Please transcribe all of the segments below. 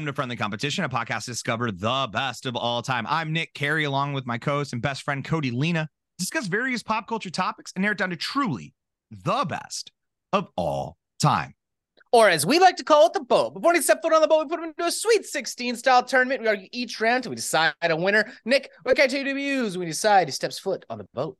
Welcome to Friendly Competition, a podcast to discover the best of all time. I'm Nick Carey, along with my co-host and best friend Cody Lena, discuss various pop culture topics and narrow it down to truly the best of all time. Or as we like to call it, the boat. Before he step foot on the boat, we put him into a Sweet 16 style tournament. We argue each round till we decide a winner. Nick, what criteria do we use when we decide who steps foot on the boat?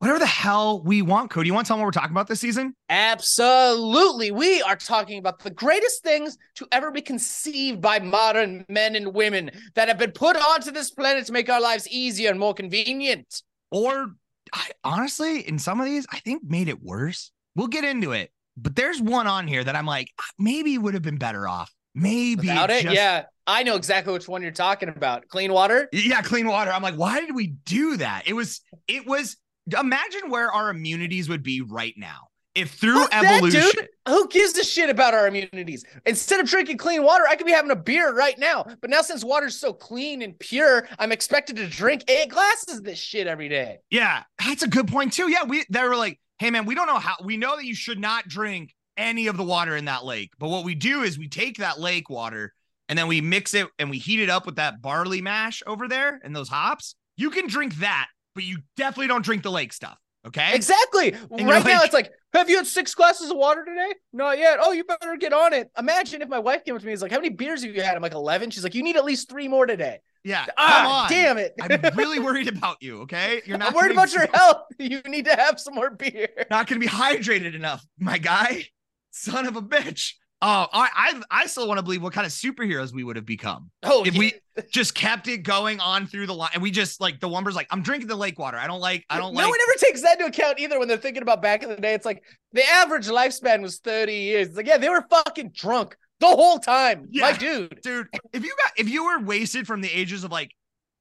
Whatever the hell we want, Cody. You want to tell them what we're talking about this season? Absolutely. We are talking about the greatest things to ever be conceived by modern men and women that have been put onto this planet to make our lives easier and more convenient. Or I, honestly, in some of these, I think made it worse. We'll get into it. But there's one on here that I'm like, ah, maybe would have been better off. Maybe Without it, just- yeah. I know exactly which one you're talking about. Clean water. Yeah, clean water. I'm like, why did we do that? It was, it was, imagine where our immunities would be right now. If through Fuck that, evolution, dude. Who gives a shit about our immunities? Instead of drinking clean water, I could be having a beer right now. But now, since water's so clean and pure, I'm expected to drink eight glasses of this shit every day. yeah, that's a good point too. Yeah, we, they were like, hey man, we don't know how, we know that you should not drink any of the water in that lake. But what we do is we take that lake water and then we mix it and we heat it up with that barley mash over there and those hops. You can drink that, but you definitely don't drink the lake stuff. Okay. Exactly. you're Right now, it's like, have you had six glasses of water today? Not yet. Oh, you better get on it. Imagine if my wife came up to me and was like, how many beers have you had? I'm like, 11. She's like, you need at least three more today. Yeah. Come Ah, on. damn it. I'm really worried about you. Okay. You're not I'm worried about your health. You need to have some more beer. not going to be hydrated enough, my guy. Son of a bitch. Oh, I I, I still want to believe what kind of superheroes we would have become Oh, if yeah. we just kept it going on through the line. And we just like the Wumber's like, I'm drinking the lake water. I don't like, I don't like. no like. one ever takes that into account either when they're thinking about back in the day. It's like the average lifespan was 30 years. It's like, yeah, they were fucking drunk the whole time. Yeah. My dude. Dude, if you got if you were wasted from the ages of like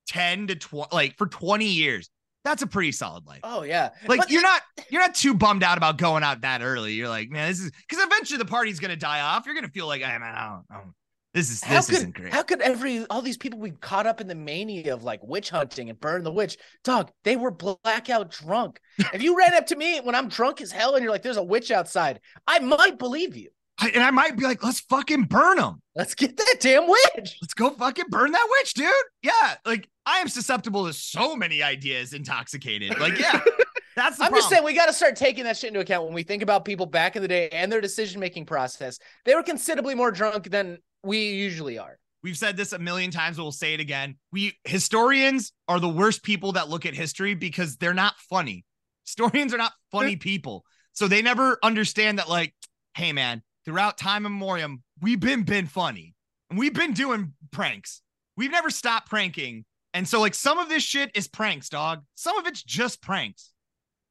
10 to 20, like for 20 years, that's a pretty solid life. Oh, yeah. Like But you're not you're not too bummed out about going out that early. You're like, man, this is because eventually the party's gonna die off. You're gonna feel like, hey man, I don't, I don't this is how this could, isn't great. how could every all these people be caught up in the mania of like witch hunting and burn the witch? Dog, they were blackout drunk. if you ran up to me when I'm drunk as hell and you're like, there's a witch outside, I might believe you. I- and I might be like, let's fucking burn them. Let's get that damn witch. Let's go fucking burn that witch, dude. Yeah, like I am susceptible to so many ideas intoxicated. Like, yeah, that's the I'm just saying we got to start taking that shit into account when we think about people back in the day and their decision making process. They were considerably more drunk than we usually are. We've said this a million times, but we'll say it again. We historians are the worst people that look at history because they're not funny. Historians are not funny people. So they never understand that, like, hey man, throughout time immemorial, we've been been funny. And we've been doing pranks. We've never stopped pranking. And so, like, some of this shit is pranks, dog. Some of it's just pranks.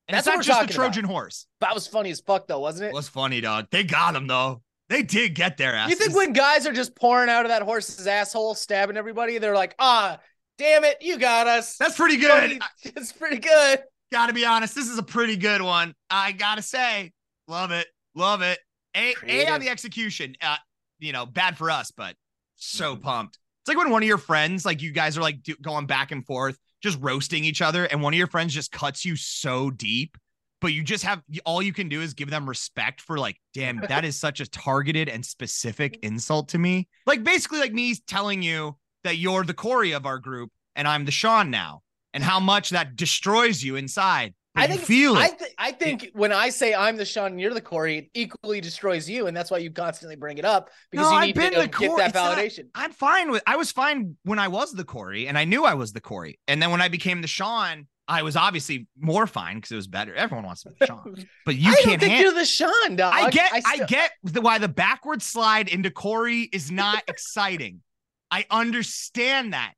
And That's it's not just the talking about. Trojan horse. That was funny as fuck, though, wasn't It it? was funny, dog. They got him though. They did get their ass. You think when guys are just pouring out of that horse's asshole, stabbing everybody, they're like, ah, damn it, you got us. that's pretty good. Funny. It's pretty good. gotta be honest, this is a pretty good one. I gotta say, love it, love it. A, a on the execution. Uh, you know, bad for us, but so Mm-hmm. pumped. It's like when one of your friends, like you guys are like do, going back and forth, just roasting each other, and one of your friends just cuts you so deep, but you just have all you can do is give them respect for like, damn, that is such a targeted and specific mm. insult to me. Like basically, like me telling you that you're the Corey of our group and I'm the Sean now, and how much that destroys you inside. I think feel it. I, th- I think when I say I'm the Sean and you're the Corey, it equally destroys you, and that's why you constantly bring it up because No, you need to get Corey. that It's not- validation. I'm fine with. I was fine when I was the Corey, and I knew I was the Corey. And then when I became the Sean, I was obviously more fine because it was better. Everyone wants to be the Sean, but you I can't. think hand- you're the Sean, dog. I get. I, still- get the, why the backward slide into Corey is not exciting. I understand that,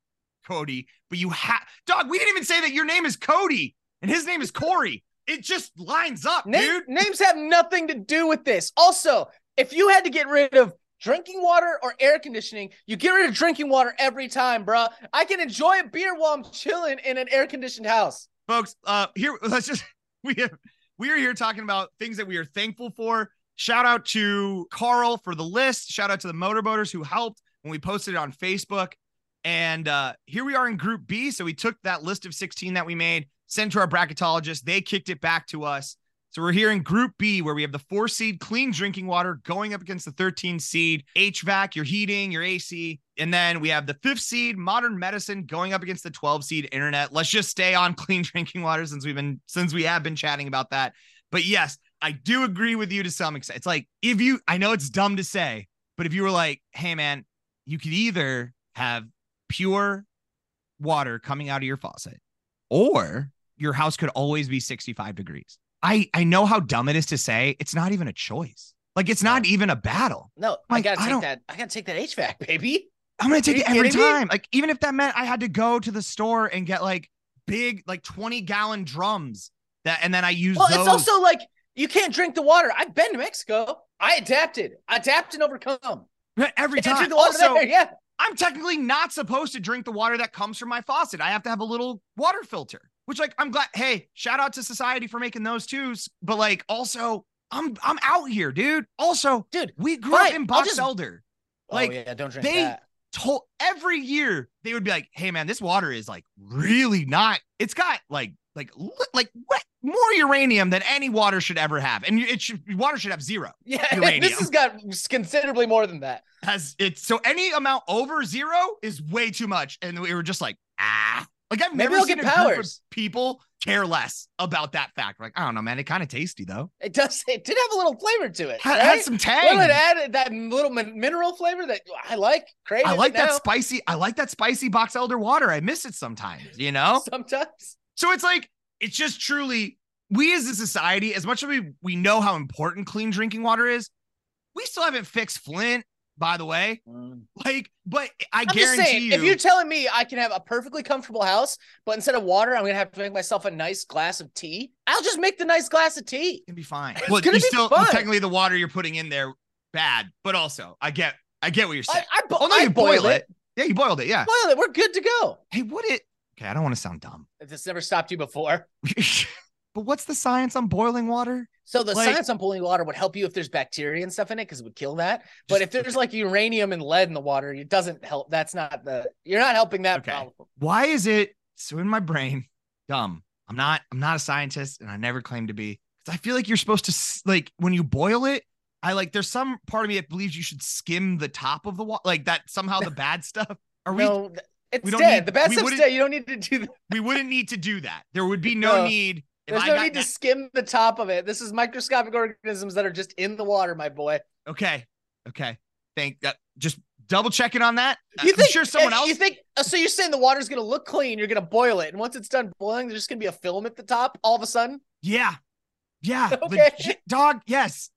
Cody. But you have, dog. We didn't even say that your name is Cody and his name is Corey. It just lines up, dude. Names have nothing to do with this. Also, if you had to get rid of drinking water or air conditioning, you get rid of drinking water every time, bruh. I can enjoy a beer while I'm chilling in an air conditioned house. folks uh here let's just we have we are here talking about things that we are thankful for shout out to carl for the list shout out to the motorboaters who helped when we posted it on facebook and uh here we are in group b so we took that list of 16 that we made sent to our bracketologist they kicked it back to us So we're here in Group B, where we have the four seed clean drinking water going up against the 13 seed HVAC, your heating, your AC. And then we have the fifth seed modern medicine going up against the 12 seed internet. Let's just stay on clean drinking water since we've been since we have been chatting about that. But yes, I do agree with you to some extent. It's like if you I know it's dumb to say, but if you were like, hey man, you could either have pure water coming out of your faucet, or your house could always be 65 degrees. I I know how dumb it is to say it's not even a choice. Like it's not even a battle. No, Like, I gotta I take don't- that. I gotta take that HVAC, baby. I'm gonna take it every kidding me? time. Like even if that meant I had to go to the store and get like big like 20 gallon drums that and then I use Well, those. it's also like you can't drink the water. I've been to Mexico. I adapted, adapt and overcome. every time. drink the water Also, there. Yeah, I'm technically not supposed to drink the water that comes from my faucet. I have to have a little water filter, which like I'm glad. Hey, shout out to society for making those too. But like also, I'm I'm out here, dude. Also, dude. we grew up in Box just- Elder. Like, oh yeah, don't drink they- that. Told every year they would be like, "Hey man, this water is like really not. It's got like like like what more uranium than any water should ever have, and it should water should have zero. Yeah, uranium. this has got considerably more than that. has it so any amount over zero is way too much and we were just like ah like i've Maybe never seen get a group of powers. people care less about that fact like i don't know man it kind of tasty though It does. It did have a little flavor to it. had, right? had some Well, tang it added that little min- mineral flavor that I like. Crave i like that now, spicy i like that spicy box elder water i miss it sometimes you know sometimes. so it's like it's just truly we as a society as much as we we know how important clean drinking water is we still haven't fixed flint by the way mm. like but i I'm guarantee saying, you if you're telling me I can have a perfectly comfortable house, but instead of water, I'm gonna have to make myself a nice glass of tea. I'll just make the nice glass of tea. It'd be fine. Well, gonna you be still fun. technically the water you're putting in there bad, but also I get I get what you're saying. I, bo- oh no, I you boiled boil it. it. Yeah, you boiled it. Yeah. Boil it. We're good to go. Hey, what it? Okay, I don't want to sound dumb, If this never stopped you before. but what's the science on boiling water? So the Like- science on boiling water would help you if there's bacteria and stuff in it because it would kill that. But Just- if there's like uranium and lead in the water, it doesn't help. That's not the you're not helping that Okay. problem. Why is it so in my brain dumb? I'm not. I'm not a scientist, and I never claim to be. Because I feel like you're supposed to like when you boil it. I like. There's some part of me that believes you should skim the top of the water, like that. Somehow the bad stuff. Are we? no, it's we don't dead. need- the bad stuff's dead. You don't need to do that. We wouldn't need to do that. There would be no No. need. If There's I no got need to skim the top of it. This is microscopic organisms that are just in the water, my boy. Okay. Okay. Thank that. Just double checking on that. You I'm think sure someone eh, else. You think uh, so? You're saying the water's gonna look clean? You're gonna boil it, and once it's done boiling, there's just gonna be a film at the top. All of a sudden, yeah. Yeah. Okay. legit- dog. Yes.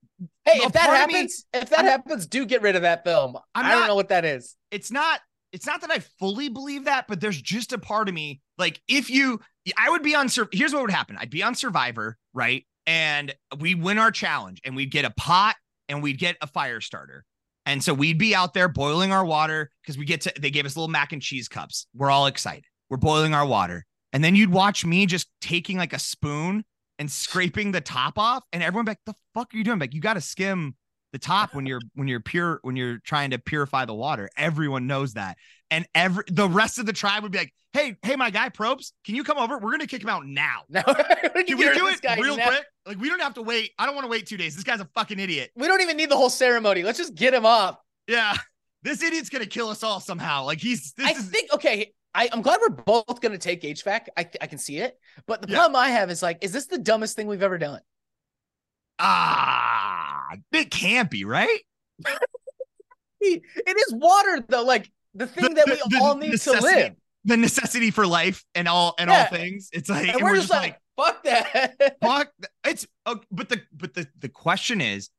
hey, if that of me- happens, if that I'm- happens, do get rid of that film. I'm I don't not- know what that is. It's not. It's not that I fully believe that, but there's just a part of me like if you, I would be on. Here's what would happen. I'd be on Survivor, right? And we win our challenge, and we'd get a pot, and we'd get a fire starter. And so we'd be out there boiling our water because we get to, they gave us little mac and cheese cups. We're all excited. We're boiling our water. And then you'd watch me just taking like a spoon and scraping the top off. And everyone like, the fuck are you doing? Like, you got to skim the top when you're, when you're pure, when you're trying to purify the water. Everyone knows that. And every, the rest of the tribe would be like, hey, hey, my guy, Probes, can you come over? We're going to kick him out now. Can we get rid of do it real now. quick? Like, we don't have to wait. I don't want to wait two days. This guy's a fucking idiot. We don't even need the whole ceremony. Let's just get him off. Yeah. This idiot's gonna kill us all somehow. Like he's this I is think okay. I, I'm glad we're both gonna take HVAC. I I can see it, but the Yeah. problem I have is like, is this the dumbest thing we've ever done? ah it can't be, right? It is water though. Like the thing that we The- all need to live, The necessity for life and all and Yeah. all things. It's like and, we're, just like, fuck that. fuck it's oh, but the but the the question is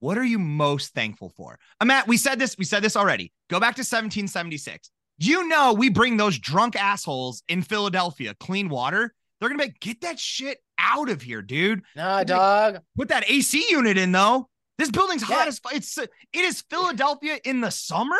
what are you most thankful for? Uh, Matt, we said this, we said this already. Go back to 1776. You know, we bring those drunk assholes in Philadelphia clean water. They're gonna be like, get that shit out of here, dude. nah, dog. Put that AC unit in though. This building's hot Yeah. as fu- it's it is Philadelphia in the summer,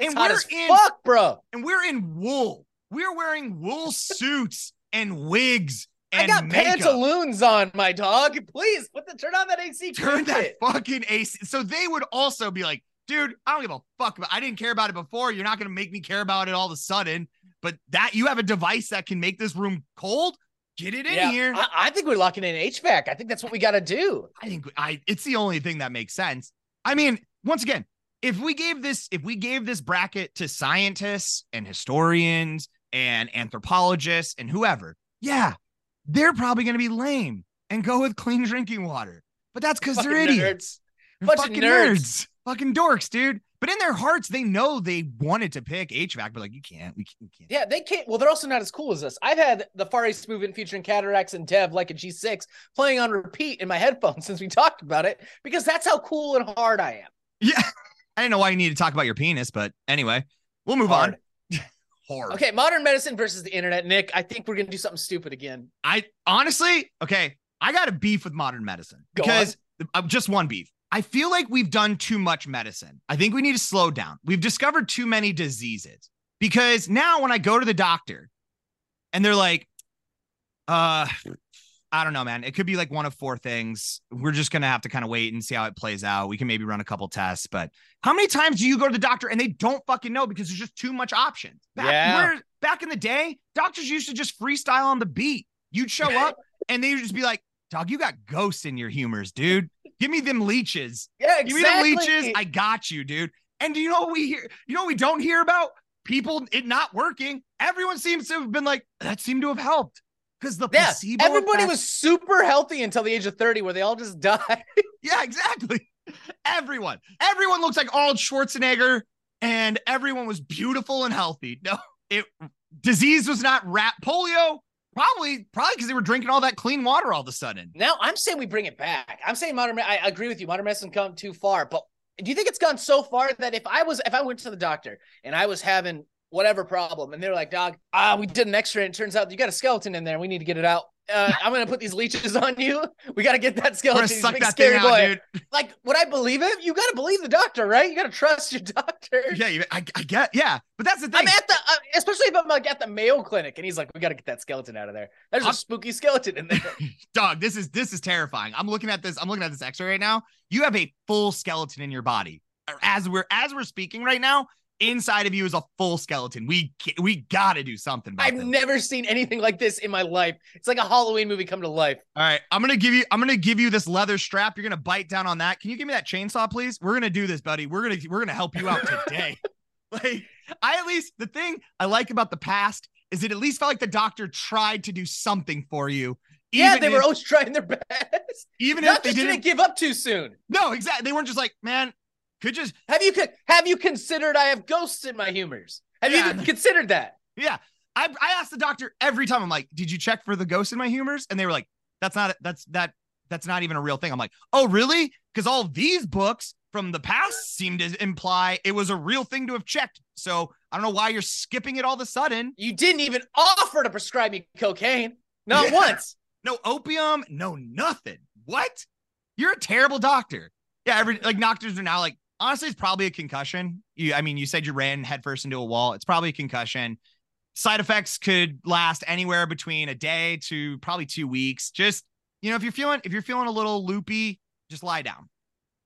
and we're as in fuck, bro. and we're in wool. We're wearing wool suits and wigs and I got makeup. pantaloons on, my dog. Please put the turn on that AC. Turn that it. fucking AC. So they would also be like, dude, I don't give a fuck about. I didn't care about it before. You're not gonna make me care about it all of a sudden. But that you have a device that can make this room cold. Get it in Yeah, here. I, I think we're locking in HVAC. I think that's what we got to do. I think I it's the only thing that makes sense. I mean, once again, if we gave this if we gave this bracket to scientists and historians and anthropologists and whoever, yeah, they're probably going to be lame and go with clean drinking water. But that's cuz they're nerds. idiots. They're fucking nerds. nerds. Fucking dorks, dude. But in their hearts, they know they wanted to pick HVAC, but like you can't. We can't. we can't. Yeah, they can't. Well, they're also not as cool as us. I've had the Far East movement featuring Cataracs and Dev like a G6 playing on repeat in my headphones since we talked about it because that's how cool and hard I am. Yeah. I didn't know why you need to talk about your penis, but anyway, we'll move Hard. on. Hard. Okay, modern medicine versus the internet. Nick, I think we're gonna do something stupid again. I honestly, okay, I got a beef with modern medicine Go because uh, just one beef. I feel like we've done too much medicine. I think we need to slow down. We've discovered too many diseases because now when I go to the doctor and they're like, uh, I don't know, man. It could be like one of four things. We're just gonna have to kind of wait and see how it plays out. We can maybe run a couple tests, but how many times do you go to the doctor and they don't fucking know because there's just too much options? Back, Yeah. where- back in the day, doctors used to just freestyle on the beat. You'd show up and they would just be like, "Dog, you got ghosts in your humors, dude. Give me them leeches. Yeah, Give me exactly. them leeches. I got you, dude." And do you know what we hear? You know what we don't hear about? People it not working. Everyone seems to have been like, that seemed to have helped. Because the yeah, placebo everybody effect- was super healthy until the age of 30 where they all just died. Yeah, exactly. Everyone. Everyone looks like Arnold Schwarzenegger and everyone was beautiful and healthy. No, it disease was not rat polio. Probably, probably because they were drinking all that clean water all of a sudden. now I'm saying we bring it back. I'm saying modern. I agree with you. Modern medicine come too far, but do you think it's gone so far that if I was, if I went to the doctor and I was having whatever problem, and they're like, "Dog, ah, we did an X-ray, and it turns out you got a skeleton in there. We need to get it out. Uh, I'm gonna put these leeches on you. We got to get that skeleton. a suck that thing scary out, boy. dude. Like, would I believe it? You got to believe the doctor, right? You got to trust your doctor. Yeah, you, I, I get, yeah, but that's the thing. I'm at the, uh, especially if I'm like at the Mayo Clinic, and he's like, "We got to get that skeleton out of there. There's a I'm- spooky skeleton in there." Dog, this is this is terrifying. I'm looking at this. I'm looking at this X-ray right now. You have a full skeleton in your body. As we're as we're speaking right now, inside of you is a full skeleton. We we got to do something about I've this. never seen anything like this in my life. It's like a Halloween movie come to life. All right, I'm gonna give you. I'm gonna give you this leather strap. You're gonna bite down on that. Can you give me that chainsaw, please? We're gonna do this, buddy. We're gonna we're gonna help you out today. like I at least the thing I like about the past is it at least felt like the doctor tried to do something for you. yeah, they if, were always trying their best. even if they didn't. didn't give up too soon. No, exactly. They weren't just like, man, could just Have you have you considered I have ghosts in my humors? Have Yeah. you considered that? yeah. I I asked the doctor every time. I'm like, did you check for the ghosts in my humors? And they were like, that's not that's that that's not even a real thing. I'm like, oh really? Because all these books from the past seem to imply it was a real thing to have checked. So I don't know why you're skipping it all of a sudden. You didn't even offer to prescribe me cocaine. Not Yeah. once. No opium, no nothing. What? You're a terrible doctor. Yeah, every like doctors are now like, honestly, it's probably a concussion. You, I mean, you said you ran headfirst into a wall. It's probably a concussion. Side effects could last anywhere between a day to probably two weeks. Just you know, if you're feeling if you're feeling a little loopy, just lie down.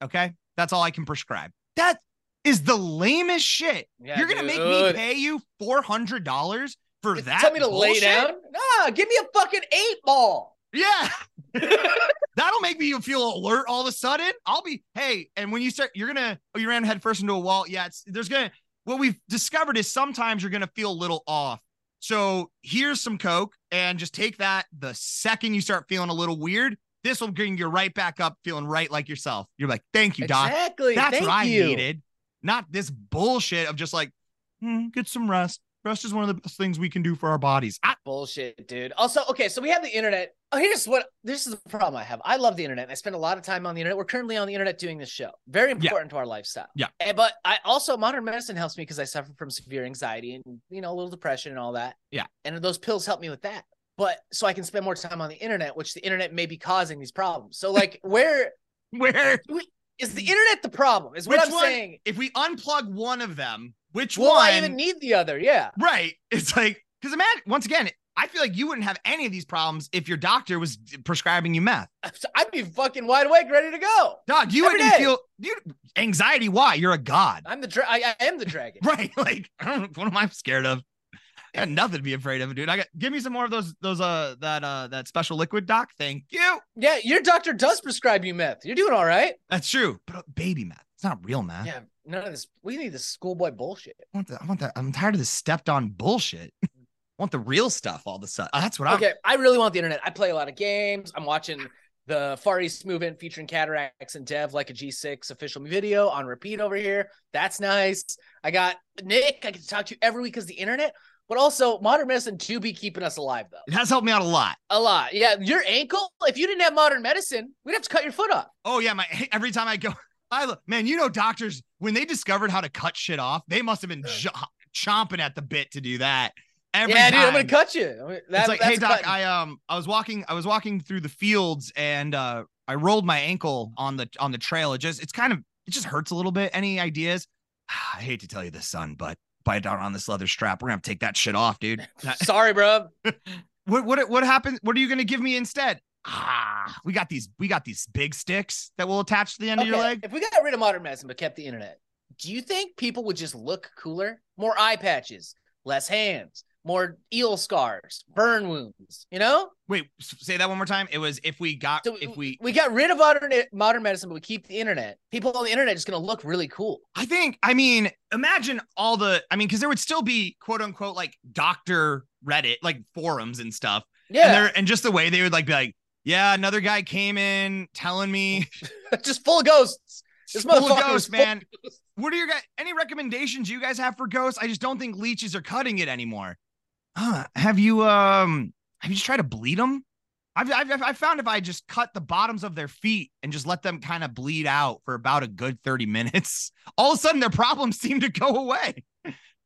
Okay, that's all I can prescribe. That is the lamest shit. Yeah, you're gonna make me pay you four hundred dollars for that? Tell me to lay down. Nah, give me a fucking eight ball. Yeah. That'll make me feel alert all of a sudden. I'll be, hey, and when you start, you're gonna, oh, you ran headfirst into a wall. Yeah, it's there's gonna, what we've discovered is sometimes you're gonna feel a little off. So here's some Coke and just take that the second you start feeling a little weird. This will bring you right back up feeling right like yourself. You're like, thank you, Doc. Exactly. That's Thank what I you. needed. Not this bullshit of just like, hmm, get some rest. Rest is one of the best things we can do for our bodies. I, Bullshit, dude. Also, okay, so we have the internet. Oh, here's what this is the problem I have. I love the internet. I spend a lot of time on the internet. We're currently on the internet doing this show. Very important to our lifestyle. Yeah. And, but I also modern medicine helps me because I suffer from severe anxiety and you know a little depression and all that. Yeah. And those pills help me with that. But so I can spend more time on the internet, which the internet may be causing these problems. So like, where where is the hmm. internet the problem? Is what Which I'm one- saying. if we unplug one of them, which Will one? I even need the other? Yeah. right. It's like, because imagine, once again, I feel like you wouldn't have any of these problems if your doctor was prescribing you meth. I'd be fucking wide awake, ready to go. Dog, you Every wouldn't day. feel you anxiety. Why? You're a god. I'm the dra- I, I am the dragon. Right. Like, I don't what am I scared of? I got nothing to be afraid of, dude. I got give me some more of those those uh that uh that special liquid doc. Thank you. Yeah, your doctor does prescribe you meth. You're doing all right. That's true, but uh, baby meth. It's not real meth. Yeah, none of this. We need this schoolboy bullshit. I want that. I want that. I'm tired of this stepped on bullshit. I want the real stuff all the sudden. That's what I'm. Okay, I really want the internet. I play a lot of games. I'm watching the Far East movement featuring Cataracs and Dev like a G6 official video on repeat over here. That's nice. I got Nick. I get to talk to you every week because the internet. But also, modern medicine do be keeping us alive, though. It has helped me out a lot. A lot. Yeah. Your ankle, if you didn't have modern medicine, we'd have to cut your foot off. Oh yeah, my every time I go, I look, man, you know, doctors when they discovered how to cut shit off, they must have been chomping at the bit to do that. Every yeah, dude, I'm gonna cut you. I mean, that- it's like, hey doc, cutting. I um, I was walking, I was walking through the fields, and uh, I rolled my ankle on the on the trail. It just, it's kind of, it just hurts a little bit. Any ideas? I hate to tell you this, son, but bite down on this leather strap. We're gonna take that shit off, dude. Sorry, bro. what what what happened? What are you gonna give me instead? Ah, we got these, we got these big sticks that will attach to the end of your leg. If we got rid of modern medicine but kept the internet, do you think people would just look cooler? More eye patches, less hands, more eel scars, burn wounds. You know, Wait, say that one more time. It was if we got, so if we, we got rid of modern modern medicine, but we keep the internet. People on the internet is gonna look really cool. I think, I mean, imagine all the, I mean, because there would still be quote unquote like doctor Reddit, like forums and stuff. Yeah, they're, and just the way they would like be like, yeah, another guy came in telling me just full of ghosts. This full of motherfucker was ghosts, full- man. What are your guys, any recommendations you guys have for ghosts? I just don't think leeches are cutting it anymore. Huh. Have you, um, have you just tried to bleed them? I've, I've, I've found if I just cut the bottoms of their feet and just let them kind of bleed out for about a good 30 minutes, all of a sudden their problems seem to go away.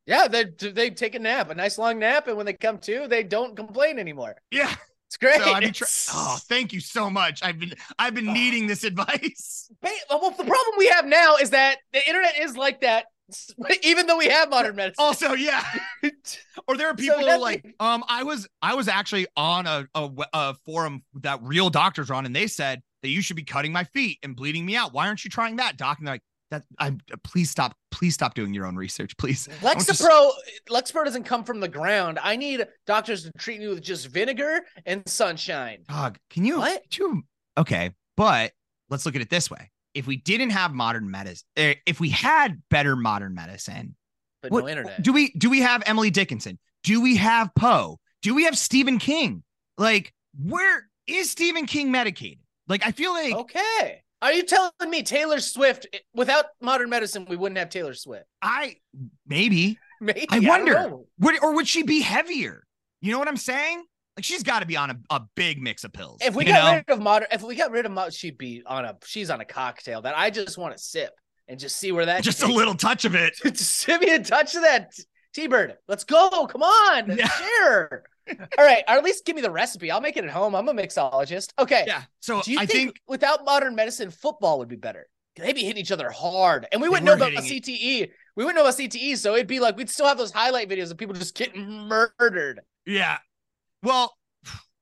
Yeah, they they take a nap, a nice long nap, and when they come to, they don't complain anymore. Yeah. It's great. So tried? Oh, thank you so much. I've been, I've been needing this advice. Well, the problem we have now is that the internet is like that, even though we have modern medicine. Also, yeah. or there are people who are that's- like, um, I was, I was actually on a, a a forum that real doctors are on, and they said that you should be cutting my feet and bleeding me out. Why aren't you trying that, doc? And they're like, that I'm. Please stop. Please stop doing your own research, please. To s- Lexapro, Lexapro doesn't come from the ground. I need doctors to treat me with just vinegar and sunshine. Dog, can you? What? could you- okay, but let's look at it this way: if we didn't have modern medicine, eh, if we had better modern medicine, But what- no internet. do we? Do we have Emily Dickinson? Do we have Poe? Do we have Stephen King? Like, where is Stephen King medicated? Like, I feel like okay. Are you telling me Taylor Swift eh, without modern medicine we wouldn't have Taylor Swift? I maybe Maybe I wonder. know. would or would she be heavier? You know what I'm saying? Like, she's got to be on a, a big mix of pills. If we got know? rid of modern, if we got rid of mod, she'd be on a. She's on a cocktail that I just want to sip and just see where that. just a little touch of it. just give me a touch of that T Bird. Let's go. Come on. Yeah. Share. All right. Or at least give me the recipe. I'll make it at home. I'm a mixologist. Okay. Yeah. So Do you I think, think without modern medicine, football would be better? They'd be hitting each other hard. And we wouldn't know about CTE. We wouldn't know about CTE. So it'd be like we'd still have those highlight videos of people just getting murdered. Yeah. Well,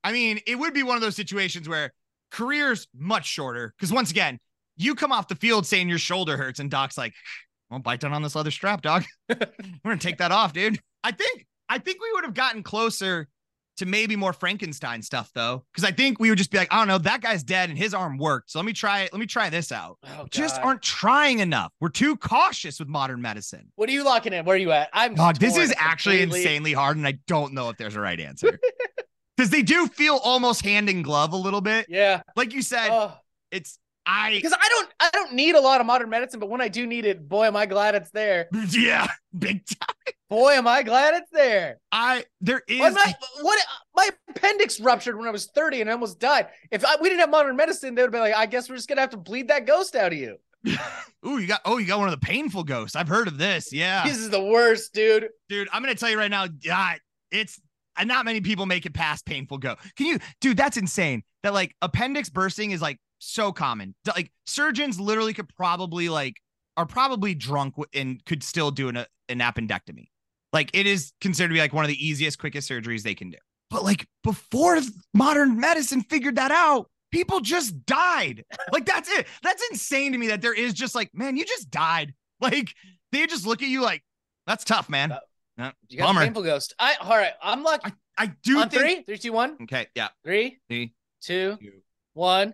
I mean, it would be one of those situations where career's much shorter. Because once again, you come off the field saying your shoulder hurts, and Doc's like, "Well, bite down on this leather strap, Doc. We're gonna take that off, dude." I think, I think we would have gotten closer to maybe more Frankenstein stuff though, because I think we would just be like, "I don't know, that guy's dead and his arm worked, so let me try it. Let me try this out." Oh, just aren't trying enough. We're too cautious with modern medicine. What are you locking in? Where are you at? I'm Dog, this is actually completely. insanely hard, and I don't know if there's a right answer. Because they do feel almost hand in glove a little bit. Yeah. Like you said, it's I because I don't I don't need a lot of modern medicine, but when I do need it, boy, am I glad it's there. yeah, big time. Boy, am I glad it's there. I there is What my what my appendix ruptured when I was 30 and I almost died. If I, we didn't have modern medicine, they would be like, I guess we're just gonna have to bleed that ghost out of you. ooh, you got oh, you got one of the painful ghosts. I've heard of this. Yeah. This is the worst, dude. Dude, I'm gonna tell you right now, yeah, it's uh, not many people make it past painful go. Can you, dude? That's insane. That like appendix bursting is like so common. Like surgeons literally could probably like are probably drunk and could still do an, an appendectomy. Like it is considered to be like one of the easiest, quickest surgeries they can do. But like before modern medicine figured that out, people just died. Like that's it. That's insane to me that there is just like, man, you just died. Like they just look at you like, that's tough, man. No, You got bummer. the painful ghost. I all right. I'm lucky. I do On think. three, three, two, one, Okay, yeah. three, Three, two, two. one.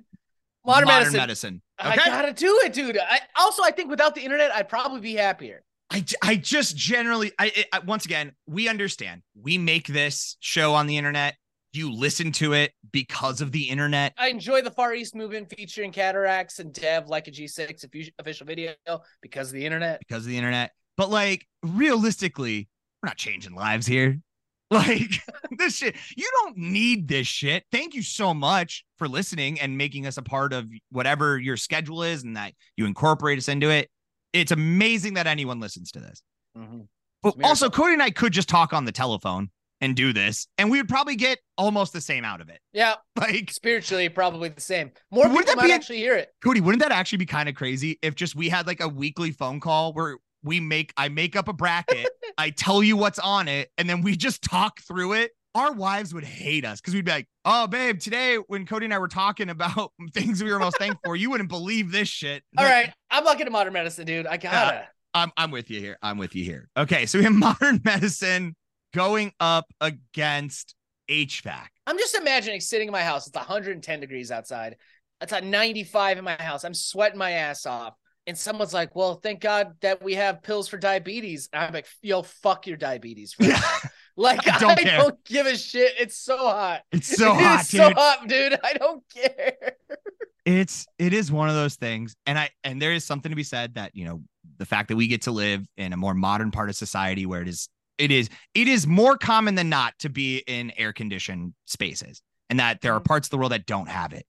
Modern, medicine. medicine. I gotta do it, dude. I also I think without the internet, I'd probably be happier. I, I just generally I, I I- once again we understand we make this show on the internet you listen to it because of the internet I enjoy the Far East movement featuring Cataracs and Dev like a G6 official video because of the internet. because of the internet but like realistically we're not changing lives here like this shit you don't need this shit thank you so much for listening and making us a part of whatever your schedule is and that you incorporate us into it it's amazing that anyone listens to this mm-hmm. But It's a also. Cody and I could just talk on the telephone and do this, and we would probably get almost the same out of it. Yeah, Like, spiritually probably the same. More people that might actually hear it. Cody, wouldn't that actually be kind of crazy if just we had like a weekly phone call where we make I make up a bracket, I tell you what's on it, and then we just talk through it? Our wives would hate us because we'd be like, "Oh, babe, today when Cody and I were talking about things we were most thankful for, you wouldn't believe this shit." All Like, right, I'm looking at modern medicine, dude. I uh, gotta. I'm I'm with you here. I'm with you here. Okay, so we have modern medicine going up against HVAC. I'm just imagining sitting in my house. It's 110 degrees outside. It's at 95 in my house. I'm sweating my ass off. And someone's like, "Well, thank God that we have pills for diabetes." And I'm like, "Yo, fuck your diabetes." Right. Like I I don't don't, give a shit. It's so hot. It's so It hot, dude. so hot, dude. I don't care. it's it is one of those things and i and there is something to be said that you know the fact that we get to live in a more modern part of society where it is it is it is more common than not to be in air conditioned spaces and that there are mm-hmm. parts of the world that don't have it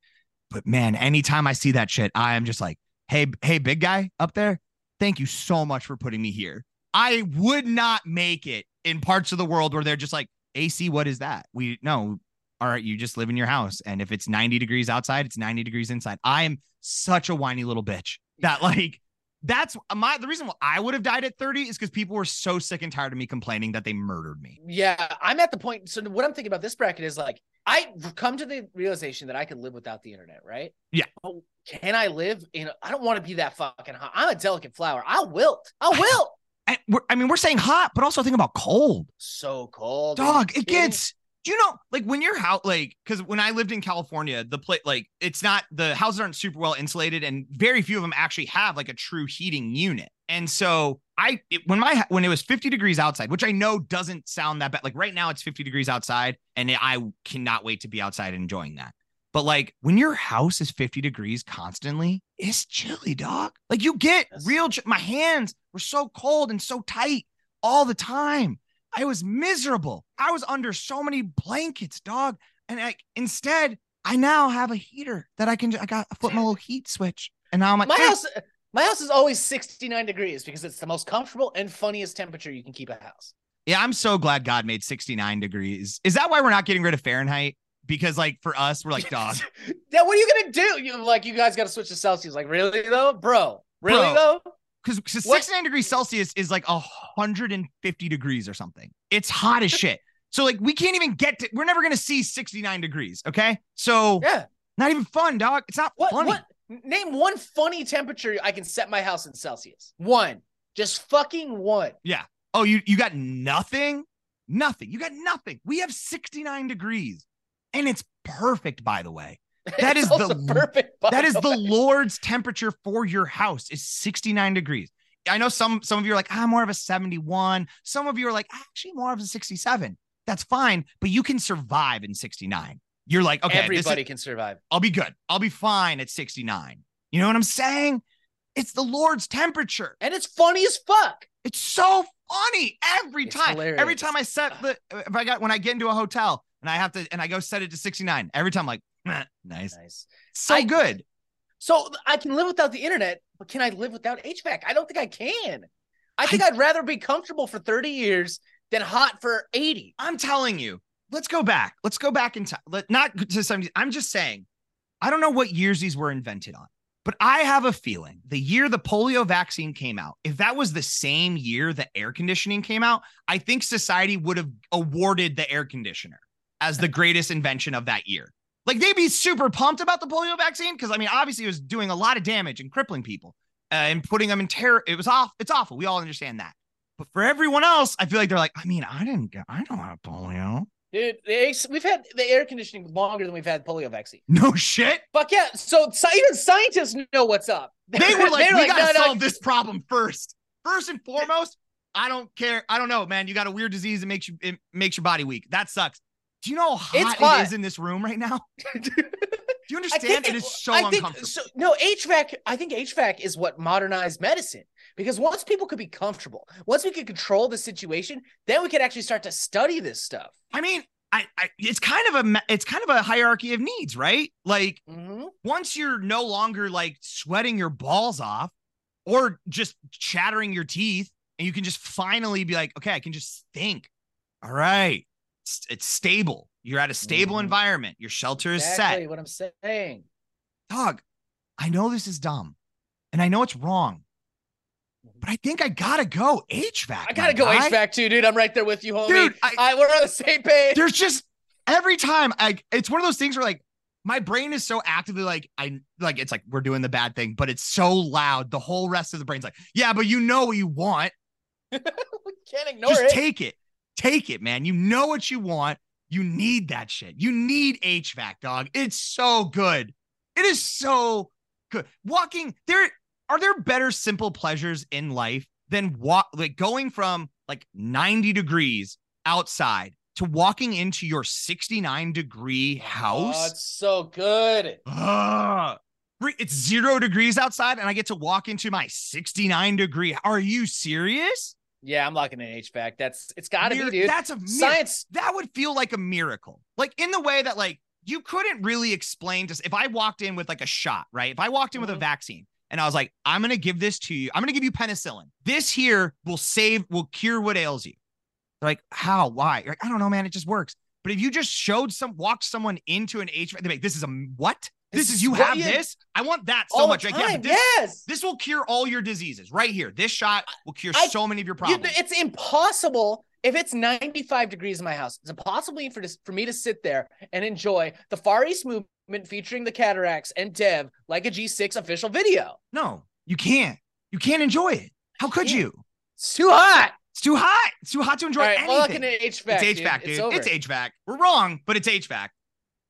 but man anytime i see that shit i am just like hey hey big guy up there thank you so much for putting me here i would not make it in parts of the world where they're just like ac what is that we no all right, you just live in your house. And if it's 90 degrees outside, it's 90 degrees inside. I am such a whiny little bitch that, like, that's my the reason why I would have died at 30 is because people were so sick and tired of me complaining that they murdered me. Yeah, I'm at the point. So what I'm thinking about this bracket is like I come to the realization that I could live without the internet, right? Yeah. But can I live in? I don't want to be that fucking hot. I'm a delicate flower. I'll wilt. I'll wilt. We're, I mean, we're saying hot, but also think about cold. So cold, Dog, it kidding? gets. Do you know, like when you're out, like, because when I lived in California, the plate, like, it's not the houses aren't super well insulated, and very few of them actually have like a true heating unit. And so I, it, when my when it was 50 degrees outside, which I know doesn't sound that bad. Like right now, it's 50 degrees outside, and I cannot wait to be outside enjoying that. But like when your house is 50 degrees constantly, it's chilly, dog. Like you get Yes. real. Ch- my hands were so cold and so tight all the time. I was miserable. I was under so many blankets, dog. And like instead, I now have a heater that I can. I got I put my little heat switch, and now I'm like, My eh, house, my house is always 69 degrees because it's the most comfortable and funniest temperature you can keep a house. yeah. I'm so glad God made 69 degrees. Is that why we're not getting rid of Fahrenheit? Because like for us, we're like, dog. Yeah, what are you gonna do? You like you guys got to switch to Celsius? Like really though, bro? Really Bro. though? because 69 degrees Celsius is like 150 degrees or something. It's hot as shit. So like we can't even get to. We're never gonna see 69 degrees. Okay, so Yeah. not even fun, dog. It's not What? funny. What? Name one funny temperature I can set my house in Celsius. One. Just fucking one. Yeah. Oh, you you got nothing, nothing. You got nothing. We have 69 degrees, and it's perfect. By the way, That is the perfect. that is the. Lord's temperature for your house is 69 degrees. I know some some of you are like, I'm more of a 71. Some of you are like, actually more of a 67. That's fine, but you can survive in 69. You're like, okay, this is- Everybody can survive. I'll be good. I'll be fine at 69. You know what I'm saying? It's the Lord's temperature. And it's funny as fuck. It's so funny every It's time. Every time I set the if I got when I get into a hotel and I have to and I go set it to 69. Every time I'm like, "Meh, nice. Nice. So I- good. So I can live without the internet, but can I live without HVAC? I don't think I can. I think I, would rather be comfortable for 30 years than hot for 80. I'm telling you, let's go back. Let's go back in time. Let not to 70s. I'm just saying, I don't know what years these were invented on, but I have a feeling the year the polio vaccine came out, if that was the same year the air conditioning came out, I think society would have awarded the air conditioner as the greatest invention of that year. Like they'd be super pumped about the polio vaccine because I mean, obviously, it was doing a lot of damage and crippling people uh, and putting them in terror. It was off. It's awful. We all understand that. But for everyone else, I feel like they're like, I mean, I didn't get, I don't have polio. Dude, we've had the air conditioning longer than we've had polio vaccine. No shit. Fuck yeah. So, so even scientists know what's up. They were like, we gotta no, no, solve this problem first. First and foremost, I don't care. I don't know, man. You got a weird disease that makes you it makes your body weak. That sucks. Do you know how hot, hot. it is in this room right now? Do you understand? think It is so I think uncomfortable. so. No, HVAC. I think HVAC is what modernized medicine because once people could be comfortable, once we could control the situation, then we could actually start to study this stuff. I mean, I, I it's kind of a it's kind of a hierarchy of needs, right? Like Mhm. once you're no longer like sweating your balls off or just chattering your teeth and you can just finally be like okay i can just think all right it's, stable you're at a stable Mhm. environment your shelter is Exactly set what I'm saying. dog i know this is dumb and i know it's wrong but i think i gotta go hvac I gotta go guy. HVAC too, dude. I'm right there with you, homie. Dude, I- I, we're on the same page. there's just every time I it's one of those things where like my brain is so actively like I like it's like we're doing the bad thing, but it's so loud. The whole rest of the brain's like, yeah, but you know what you want. we can't ignore it. Just it. take it. Take it, man. You know what you want. You need that shit. You need HVAC, dog. It's so good. It is so good. Walking there are there better simple pleasures in life than walk like going from like 90 degrees outside to walking into your 69 degree Oh, house. it's so good. Ugh. It's zero degrees outside, and I get to walk into my 69 degree. Are you serious? Yeah, I'm locking in HVAC. That's it's gotta Mir- be, dude. That's a mir- Science. That would feel like a miracle. Like in the way that like you couldn't really explain to if I walked in with like a shot, right? If I walked in with a Mhm. vaccine and I was like, I'm gonna give this to you. I'm gonna give you penicillin. This here will save, will cure what ails you. They're like, how? Why? You're like, I don't know, man. It just works. But if you just showed some, walked someone into an HVAC, they're like, this is a what? This, is you have you- this. I want that so much. Like, yeah, this, yes. this will cure all your diseases right here. This shot will cure I- so many of your You- problems. it's impossible if it's 95 degrees in my house. It's impossible for this for me to sit there and enjoy the Far East movement featuring the Cataracs and Dev like a G6 official video. no, you can't. You can't enjoy it. How could you? It's too hot. It's too hot. It's too hot to enjoy All right, well, anything. at HVAC. it's HVAC, dude. It's, over. It's HVAC. We're wrong, but it's HVAC.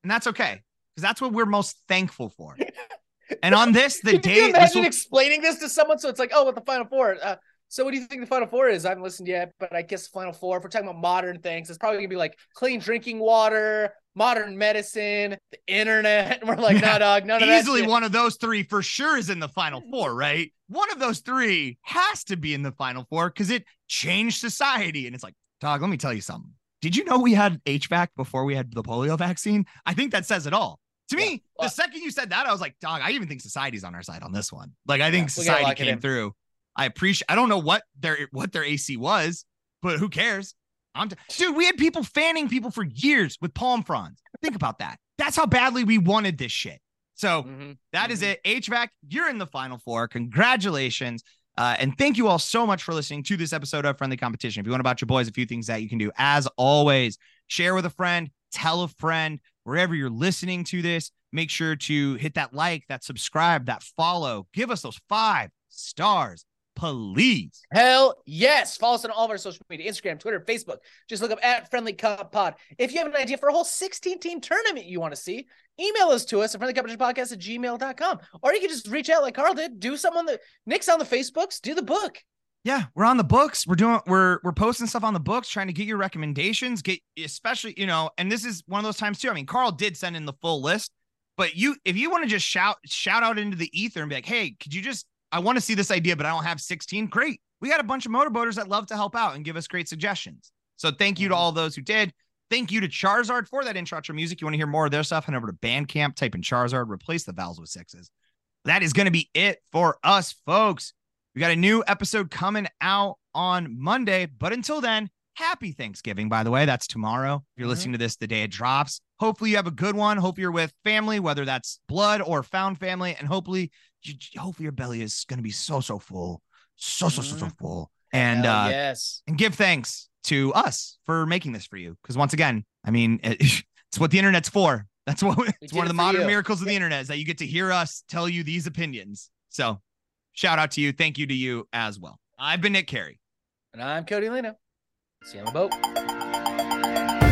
And that's okay. Because that's what we're most thankful for. and on this, the Can day you this imagine will, explaining this to someone? So it's like, oh, what the Final Four? Uh, so what do you think the Final Four is? I haven't listened yet, but I guess the Final Four. If we're talking about modern things, it's probably gonna be like clean drinking water, modern medicine, the internet. And we're like, no, dog, none of that. easily one of those three for sure is in the final four, right? One of those three has to be in the final four because it changed society. And it's like, dog, let me tell you something. Did you know we had HVAC before we had the polio vaccine? I think that says it all. To me, Well- the second you said that, I was like, dog, I even think society's on our side on this one. Like, I think Yeah, society came through. I appreciate. I don't know what their what their AC was, but who cares? I'm t- dude. We had people fanning people for years with palm fronds. Think about that. That's how badly we wanted this shit. So Mhm. that is Mhm. it. HVAC, you're in the final four. Congratulations. Uh, and thank you all so much for listening to this episode of Friendly Competition. If you want about your boys, a few things that you can do. As always, share with a friend, tell a friend, wherever you're listening to this. Make sure to hit that like, that subscribe, that follow. Give us those five stars, please. Hell yes. Follow us on all of our social media Instagram, Twitter, Facebook. Just look up at Friendly Comp Pod. If you have an idea for a whole 16 team tournament you want to see, email us to us at friendlycompetitionpodcast at gmail.com. Or you can just reach out like Carl did. Do some on the Nick's on the Facebooks. Do the book. Yeah, we're on the books. We're doing we're we're posting stuff on the books, trying to get your recommendations. Get especially, you know, and this is one of those times too. I mean, Carl did send in the full list, but you if you want to just shout shout out into the ether and be like, hey, could you just I want to see this idea, but I don't have 16. Great. We got a bunch of motorboaters that love to help out and give us great suggestions. So thank you to Mhm. all those who did. Thank you to Charizard for that intro outro music. You want to hear more of their stuff? Head over to Bandcamp, type in Charizard, replace the vowels with sixes. That is going to be it for us, folks. We got a new episode coming out on Monday, but until then, happy Thanksgiving, by the way. That's tomorrow. If you're Mhm. listening to this the day it drops, hopefully you have a good one. Hope you're with family, whether that's blood or found family, and hopefully, you, hopefully your belly is going to be so so full, so so so so Mhm. full, and Hell uh, yes. and give thanks to us for making this for you. Because once again, I mean, it, it's what the internet's for. That's what it's one of the modern you. miracles of the internet is that you get to hear us tell you these opinions. So, Shout out to you. Thank you to you as well. I've been Nick Carey. And I'm Cody Leno. See you on the boat.